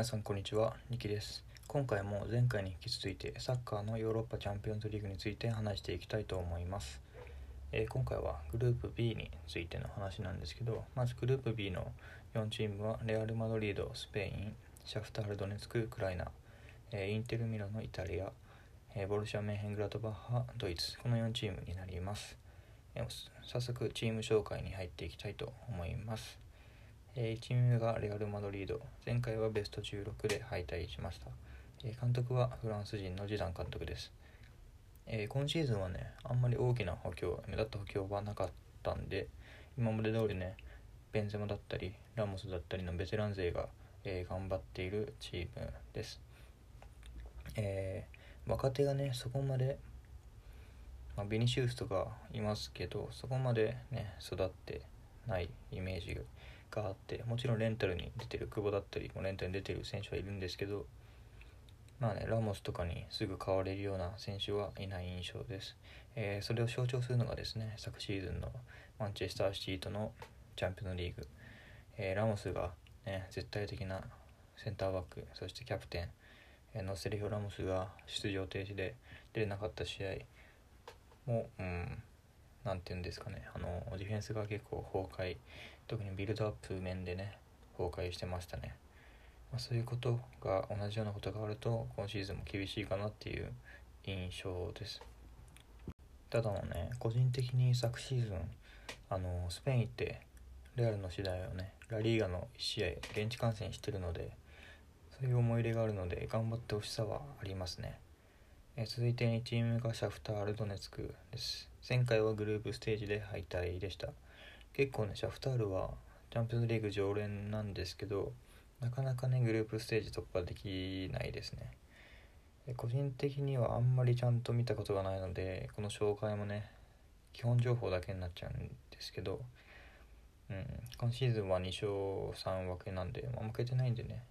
皆さんこんにちは、ニキです。今回も前回に引き続いてサッカーのヨーロッパチャンピオンズリーグについて話していきたいと思います。えー今回はグループ B についての話なんですけど、まずグループ B の4チームはレアル・マドリード、スペイン、シャフタール・ドネツク、ウクライナ、えーインテル・ミラノ、イタリア、えーボルシア・メンヘングラトバッハ、ドイツ、この4チームになります。え早速チーム紹介に入っていきたいと思います。えー1チーム目がレアル・マドリード。前回はベスト16で敗退しました、えー監督はフランス人のジダン監督です、えー今シーズンはねあんまり大きな補強目立った補強はなかったんで今まで通りねベンゼマだったりラモスだったりのベテラン勢が、え頑張っているチームです、え若手がねそこまでまあ、ベニシウスとかいますけどそこまでね育ってないイメージがあってもちろんレンタルに出てる久保だったりもレンタルに出てる選手はいるんですけどまあねラモスとかにすぐ変われるような選手はいない印象です、えーそれを象徴するのがですね昨シーズンのマンチェスターシティとのチャンピオンリーグ、えーラモスが、ね、絶対的なセンターバックそしてキャプテンえーのセリフラモスが出場停止で出れなかった試合。もう、うん、なんていうんですかね、あの、ディフェンスが結構崩壊、特にビルドアップ面でね、崩壊してましたね。まあ、そういうことが、同じようなことがあると、今シーズンも厳しいかなっていう印象です。ただのね、個人的に昨シーズン、あの、スペイン行って、レアルの次第をね、ラリーガの1試合、現地観戦してるので、そういう思い入れがあるので、頑張ってほしさはありますね。え続いて2チームがシャフターアル・ドネツクです前回はグループステージで敗退でした結構ねシャフタールはチャンピオンズリーグ常連なんですけどなかなかねグループステージ突破できないですね。えー個人的にはあんまりちゃんと見たことがないのでこの紹介もね基本情報だけになっちゃうんですけど、うん、今シーズンは2勝3分けなんで、まあ、負けてないんでね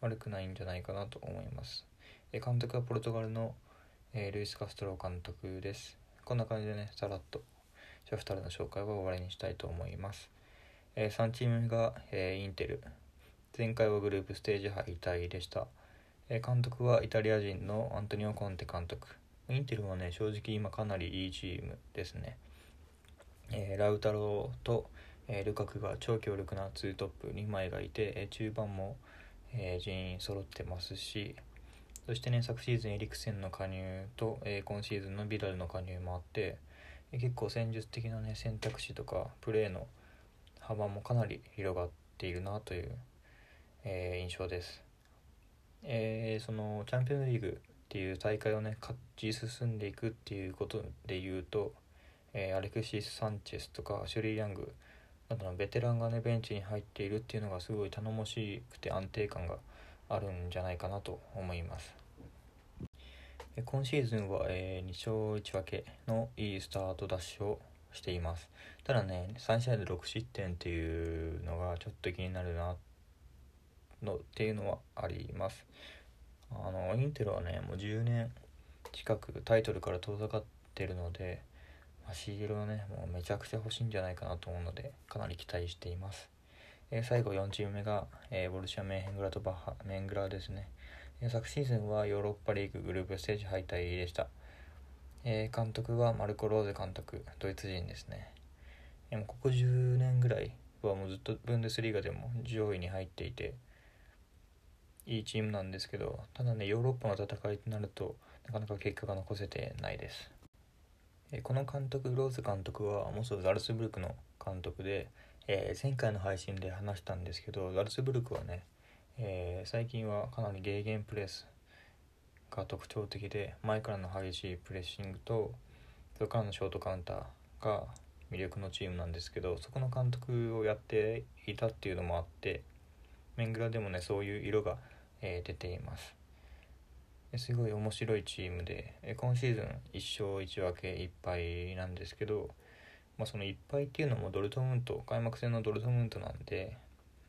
悪くないんじゃないかなと思います。え監督はポルトガルのえールイス・カストロ監督です。こんな感じでね、さらっと。シャフタルの紹介は終わりにしたいと思います。えー3チーム目が、えーインテル。前回はグループステージ敗退でした。えー監督はイタリア人のアントニオ・コンテ監督。インテルはね、正直今かなりいいチームですね。えーラウタロと、えールカクが超強力な2トップ2枚がいて、えー中盤も、えー全員揃ってますし、そしてね、昨シーズンエリクセンの加入と、え今シーズンのビラルの加入もあって、結構戦術的なね、選択肢とか、プレーの幅もかなり広がっているなという、えー印象です。えーそのチャンピオンリーグっていう大会をね、勝ち進んでいくっていうことで言うと、えーアレクシス・サンチェスとかシュリー・ヤングなどのベテランがね、ベンチに入っているっていうのがすごい頼もしくて安定感があるんじゃないかなと思います。今シーズンは、え2勝1分けのいいスタートダッシュをしています。ただね、3試合で6失点っていうのがちょっと気になるなのっていうのはあります。あのインテルはね、もう10年近くタイトルから遠ざかってるので、まあ、シールをね、もうめちゃくちゃ欲しいんじゃないかなと思うので、かなり期待しています。えー最後4チーム目が、えーボルシア・メンヘングラとバッハ、メングラですね。昨シーズンはヨーロッパリーググループステージ敗退でした。えー監督はマルコ・ローゼ監督、ドイツ人ですね。えーもここ10年ぐらいはもうずっとブンデスリーガでも上位に入っていて、いいチームなんですけど、ただね、ヨーロッパの戦いとなるとなかなか結果が残せてないです。えーこの監督、ローズ監督は元ザルツブルクの監督で、えー前回の配信で話したんですけど、ザルツブルクはね、えー最近はかなりゲーゲンプレスが特徴的で前からの激しいプレッシングとそれからのショートカウンターが魅力のチームなんですけどそこの監督をやっていたっていうのもあってメングラでもねそういう色が、えー出ています。すごい面白いチームで今シーズン1勝1分け1敗なんですけど、まあ、その1敗っていうのもドルトムント開幕戦のドルトムントなんで、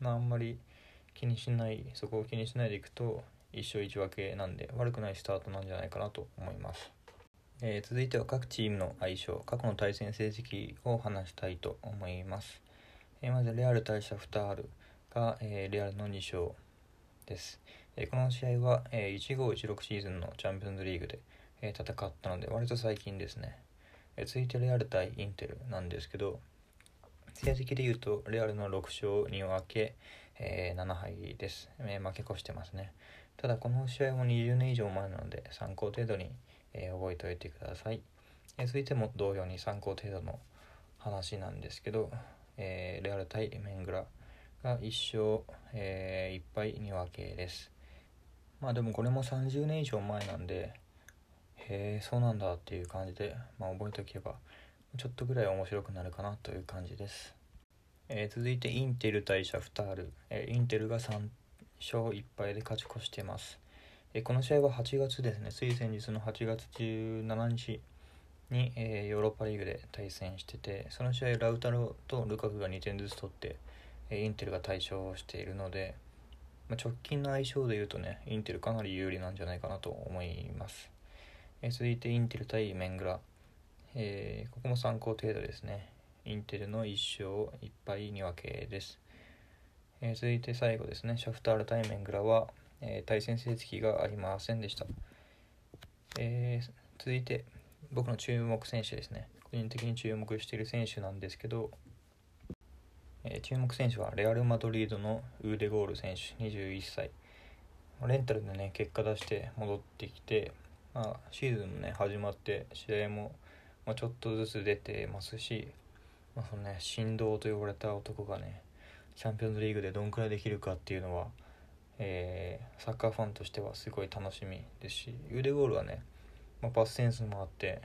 まあ、あんまり気にしないそこを気にしないでいくと1勝1分けなんで悪くないスタートなんじゃないかなと思います、えー続いては各チームの相性過去の対戦成績を話したいと思います、えーまずレアル対シャフタールが、えーレアルの2勝です。えこの試合は、え1516シーズンのチャンピオンズリーグで、え戦ったので割と最近ですね、え続いてレアル対インテルなんですけど成績で言うとレアルの6勝2分け、え7敗です、え負け越してますね。ただこの試合も20年以上前なので参考程度に、え覚えておいてください、え続いても同様に参考程度の話なんですけど、えレアル対メングラが1勝、えー、1敗2分けです。まあでもこれも30年以上前なんでへえそうなんだっていう感じで、まあ、覚えておけばちょっとぐらい面白くなるかなという感じです、えー、続いてインテル対シャフタール、えー、インテルが3勝1敗で勝ち越しています、えー、この試合は8月ですね。つい先日の8月17日に、えヨーロッパリーグで対戦しててその試合ラウタロとルカクが2点ずつ取ってえインテルが大勝しているので、まあ、直近の相性で言うとねインテルかなり有利なんじゃないかなと思います、え続いてインテル対メングラ、えー、ここも参考程度ですね。インテルの1勝1敗2分けです、えー、続いて最後ですね。シャフタール対メングラは、えー、対戦成績がありませんでした、え続いて僕の注目選手ですね。個人的に注目している選手なんですけどえー、注目選手はレアル・マドリードのウーデゴール選手21歳。レンタルでね結果出して戻ってきて、まあ、シーズンね始まって試合も、ま、ちょっとずつ出てますし、まあ、そのね神童と呼ばれた男がねチャンピオンズリーグでどんくらいできるかっていうのは、えー、サッカーファンとしてはすごい楽しみですしウーデゴールはね、まあ、パスセンスもあって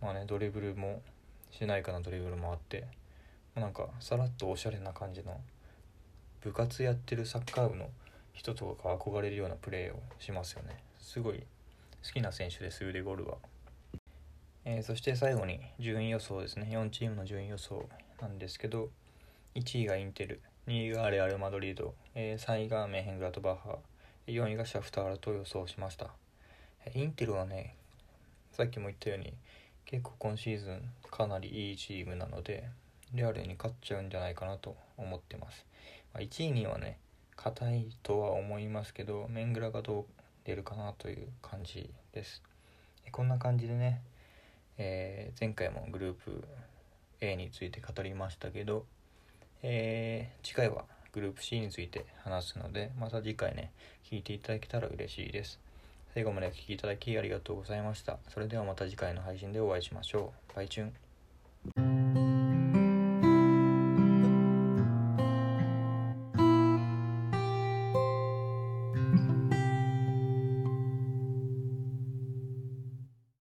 まあねドリブルもしないかなドリブルもあってなんかさらっとおしゃれな感じの部活やってるサッカー部の人とかが憧れるようなプレーをしますよね。すごい好きな選手です腕ゴールは、えー、そして最後に順位予想ですね。4チームの順位予想なんですけど1位がインテル2位がレアル・マドリード、えー、3位がメヘングラトバッハ4位がシャフタールと予想しました。インテルはねさっきも言ったように結構今シーズンかなりいいチームなのでレアルに勝っちゃうんじゃないかなと思ってます、まあ、1位にはね硬いとは思いますけどメングラがどう出るかなという感じです。こんな感じでね、えー、前回もグループ A について語りましたけど、えー、次回はグループ C について話すのでまた次回ね聞いていただけたら嬉しいです。最後までお聴きいただきありがとうございました。それではまた次回の配信でお会いしましょう。バイチュン。